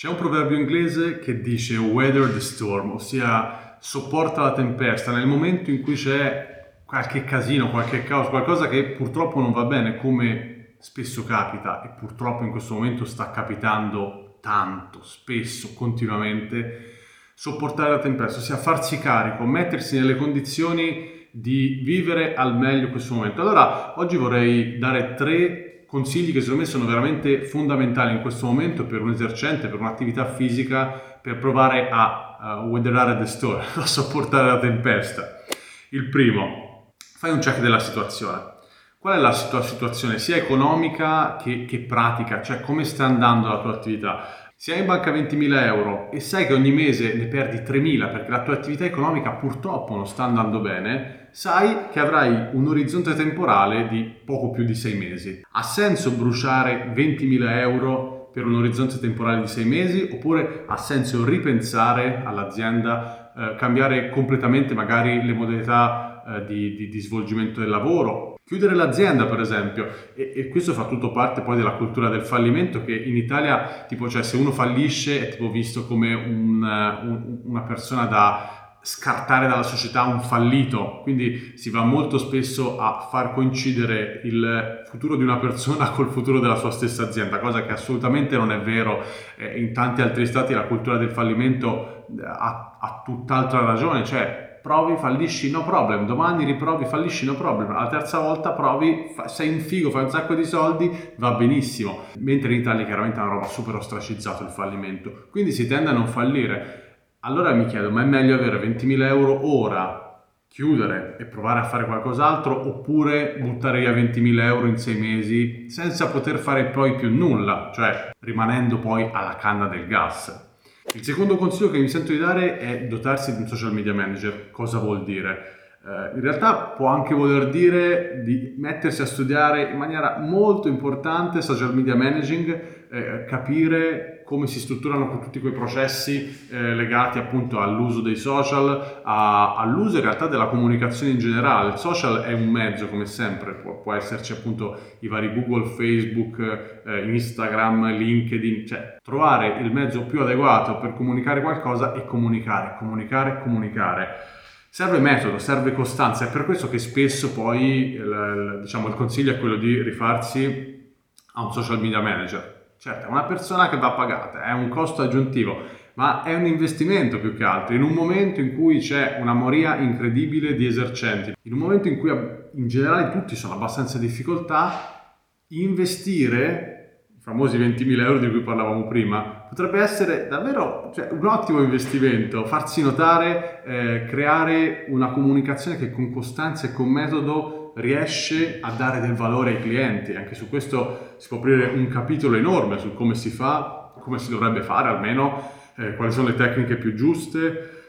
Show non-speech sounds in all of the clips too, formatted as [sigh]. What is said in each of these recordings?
C'è un proverbio inglese che dice weather the storm, ossia sopporta la tempesta nel momento in cui c'è qualche casino, qualche caos, qualcosa che purtroppo non va bene, come spesso capita e purtroppo in questo momento sta capitando tanto, spesso, continuamente, sopportare la tempesta, ossia farsi carico, mettersi nelle condizioni di vivere al meglio questo momento. Allora, oggi vorrei dare tre consigli che secondo me sono veramente fondamentali in questo momento per un esercente, per un'attività fisica, per provare a uh, weatherare the storm, [laughs] a sopportare la tempesta. Il primo, fai un check della situazione. Qual è la tua situazione sia economica che, che pratica, cioè come sta andando la tua attività? Se hai in banca 20.000 euro e sai che ogni mese ne perdi 3.000 perché la tua attività economica purtroppo non sta andando bene, sai che avrai un orizzonte temporale di poco più di 6 mesi. Ha senso bruciare 20.000 euro per un orizzonte temporale di 6 mesi oppure ha senso ripensare all'azienda, eh, cambiare completamente magari le modalità eh, di, di, di svolgimento del lavoro Chiudere l'azienda, per esempio, e, e, questo fa tutto parte poi della cultura del fallimento che in Italia, tipo, cioè se uno fallisce è tipo visto come un, un, una persona da scartare dalla società, un fallito, quindi si va molto spesso a far coincidere il futuro di una persona [laughs] col futuro della sua stessa azienda, cosa che assolutamente non è vero. Eh, in tanti altri stati la cultura del fallimento eh, ha, ha tutt'altra ragione, cioè provi, fallisci, no problem, domani riprovi, fallisci, no problem, la terza volta provi, fa, sei un figo, fai un sacco di soldi, va benissimo. Mentre in Italia chiaramente è una roba super ostracizzato il fallimento, quindi si tende a non fallire. Allora mi chiedo, ma è meglio avere 20.000 euro ora, chiudere e provare a fare qualcos'altro, oppure buttare via 20.000 euro in sei mesi senza poter fare poi più nulla, cioè rimanendo poi alla canna del gas? Il secondo consiglio che mi sento di dare è dotarsi di un social media manager. Cosa vuol dire? Eh, in realtà può anche voler dire di mettersi a studiare in maniera molto importante social media managing, eh, capire come si strutturano tutti quei processi eh, legati appunto all'uso dei social, a, all'uso in realtà della comunicazione in generale. Il social è un mezzo come sempre, può, può esserci appunto i vari Google, Facebook, eh, Instagram, LinkedIn, cioè trovare il mezzo più adeguato per comunicare qualcosa e comunicare, comunicare, comunicare. Serve metodo, serve costanza, è per questo che spesso poi il, diciamo, il consiglio è quello di rifarsi a un social media manager. Certo, è una persona che va pagata, è un costo aggiuntivo, ma è un investimento più che altro. In un momento in cui c'è una moria incredibile di esercenti, in un momento in cui in generale tutti sono abbastanza in difficoltà, investire famosi 20.000 euro di cui parlavamo prima, potrebbe essere davvero cioè, un ottimo investimento, farsi notare, eh, creare una comunicazione che con costanza e con metodo riesce a dare del valore ai clienti. Anche su questo aprire un capitolo enorme su come si fa, come si dovrebbe fare almeno, eh, quali sono le tecniche più giuste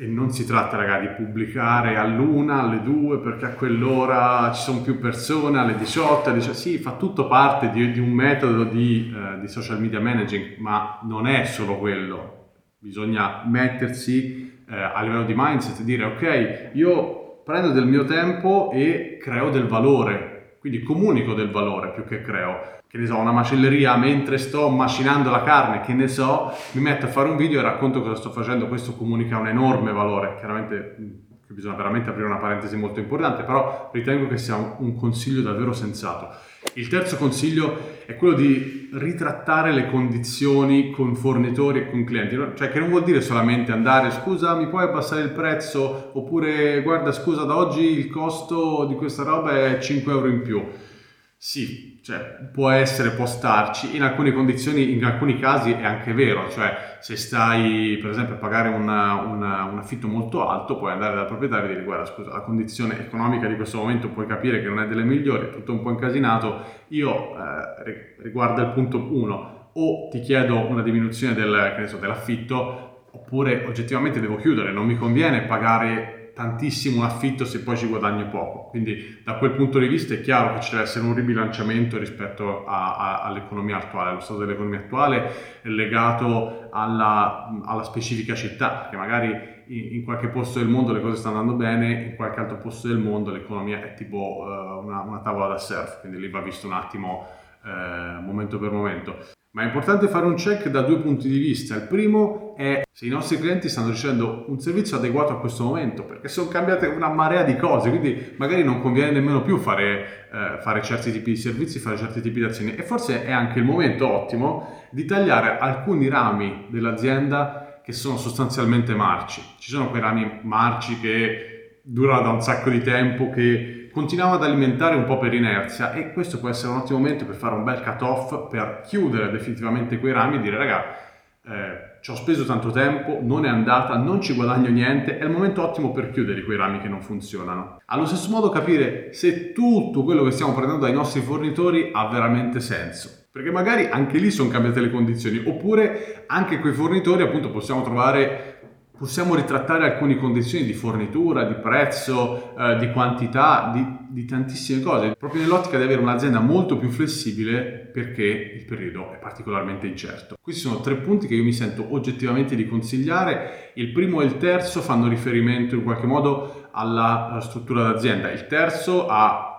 e non si tratta, ragazzi, di pubblicare all'una, alle due, perché a quell'ora ci sono più persone, alle 18, alle 18. Sì, fa tutto parte di, di un metodo di, eh, di, social media managing, ma non è solo quello. Bisogna mettersi eh, a livello di mindset e dire, ok, io prendo del mio tempo e creo del valore, quindi comunico del valore più che creo. Che ne so, una macelleria mentre sto macinando la carne, che ne so, mi metto a fare un video e racconto cosa sto facendo, questo comunica un enorme valore, chiaramente bisogna veramente aprire una parentesi molto importante, però ritengo che sia un, un consiglio davvero sensato. Il terzo consiglio è quello di ritrattare le condizioni con fornitori e con clienti, cioè che non vuol dire solamente andare scusa mi puoi abbassare il prezzo? Oppure guarda scusa da oggi il costo di questa roba è 5 euro in più sì, cioè, può essere, può starci, in alcune condizioni, in alcuni casi è anche vero, cioè se stai per esempio a pagare una, una, un affitto molto alto puoi andare dal proprietario e dire guarda scusa la condizione economica di questo momento puoi capire che non è delle migliori, è tutto un po' incasinato, io eh, riguardo il punto 1 o ti chiedo una diminuzione del, so, dell'affitto oppure oggettivamente devo chiudere, non mi conviene pagare tantissimo un affitto se poi ci guadagno poco. Quindi da quel punto di vista è chiaro che ci deve essere un ribilanciamento rispetto a, a, all'economia attuale. Lo stato dell'economia attuale è legato alla, alla specifica città, che magari in, in, qualche posto del mondo le cose stanno andando bene, in qualche altro posto del mondo l'economia è tipo uh, una, una, tavola da surf, quindi lì va visto un attimo uh, momento per momento. Ma è importante fare un check da due punti di vista. Il primo è se i nostri clienti stanno ricevendo un servizio adeguato a questo momento, perché sono cambiate una marea di cose, quindi magari non conviene nemmeno più fare, eh, fare certi tipi di servizi, fare certi tipi di azioni. E forse è anche il momento ottimo di tagliare alcuni rami dell'azienda che sono sostanzialmente marci. Ci sono quei rami marci che durano da un sacco di tempo, che continuiamo ad alimentare un po' per inerzia e questo può essere un ottimo momento per fare un bel cut off, per chiudere definitivamente quei rami e dire raga, eh, ci ho speso tanto tempo, non è andata, non ci guadagno niente, è il momento ottimo per chiudere quei rami che non funzionano. Allo stesso modo capire se tutto quello che stiamo prendendo dai nostri fornitori ha veramente senso. Perché magari anche lì sono cambiate le condizioni, oppure anche quei fornitori appunto possiamo trovare possiamo ritrattare alcune condizioni di fornitura, di prezzo, eh, di quantità, di, di, tantissime cose, proprio nell'ottica di avere un'azienda molto più flessibile perché il periodo è particolarmente incerto. Questi sono tre punti che io mi sento oggettivamente di consigliare. Il primo e il terzo fanno riferimento in qualche modo alla, alla struttura d'azienda, il terzo a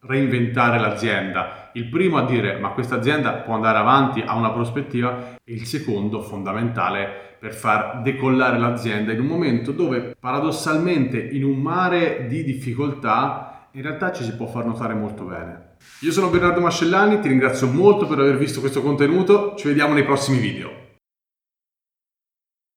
reinventare l'azienda. Il primo a dire ma questa azienda può andare avanti, ha una prospettiva, e il secondo fondamentale per far decollare l'azienda in un momento dove paradossalmente in un mare di difficoltà in realtà ci si può far notare molto bene. Io sono Bernardo Mascellani, ti ringrazio molto per aver visto questo contenuto, ci vediamo nei prossimi video.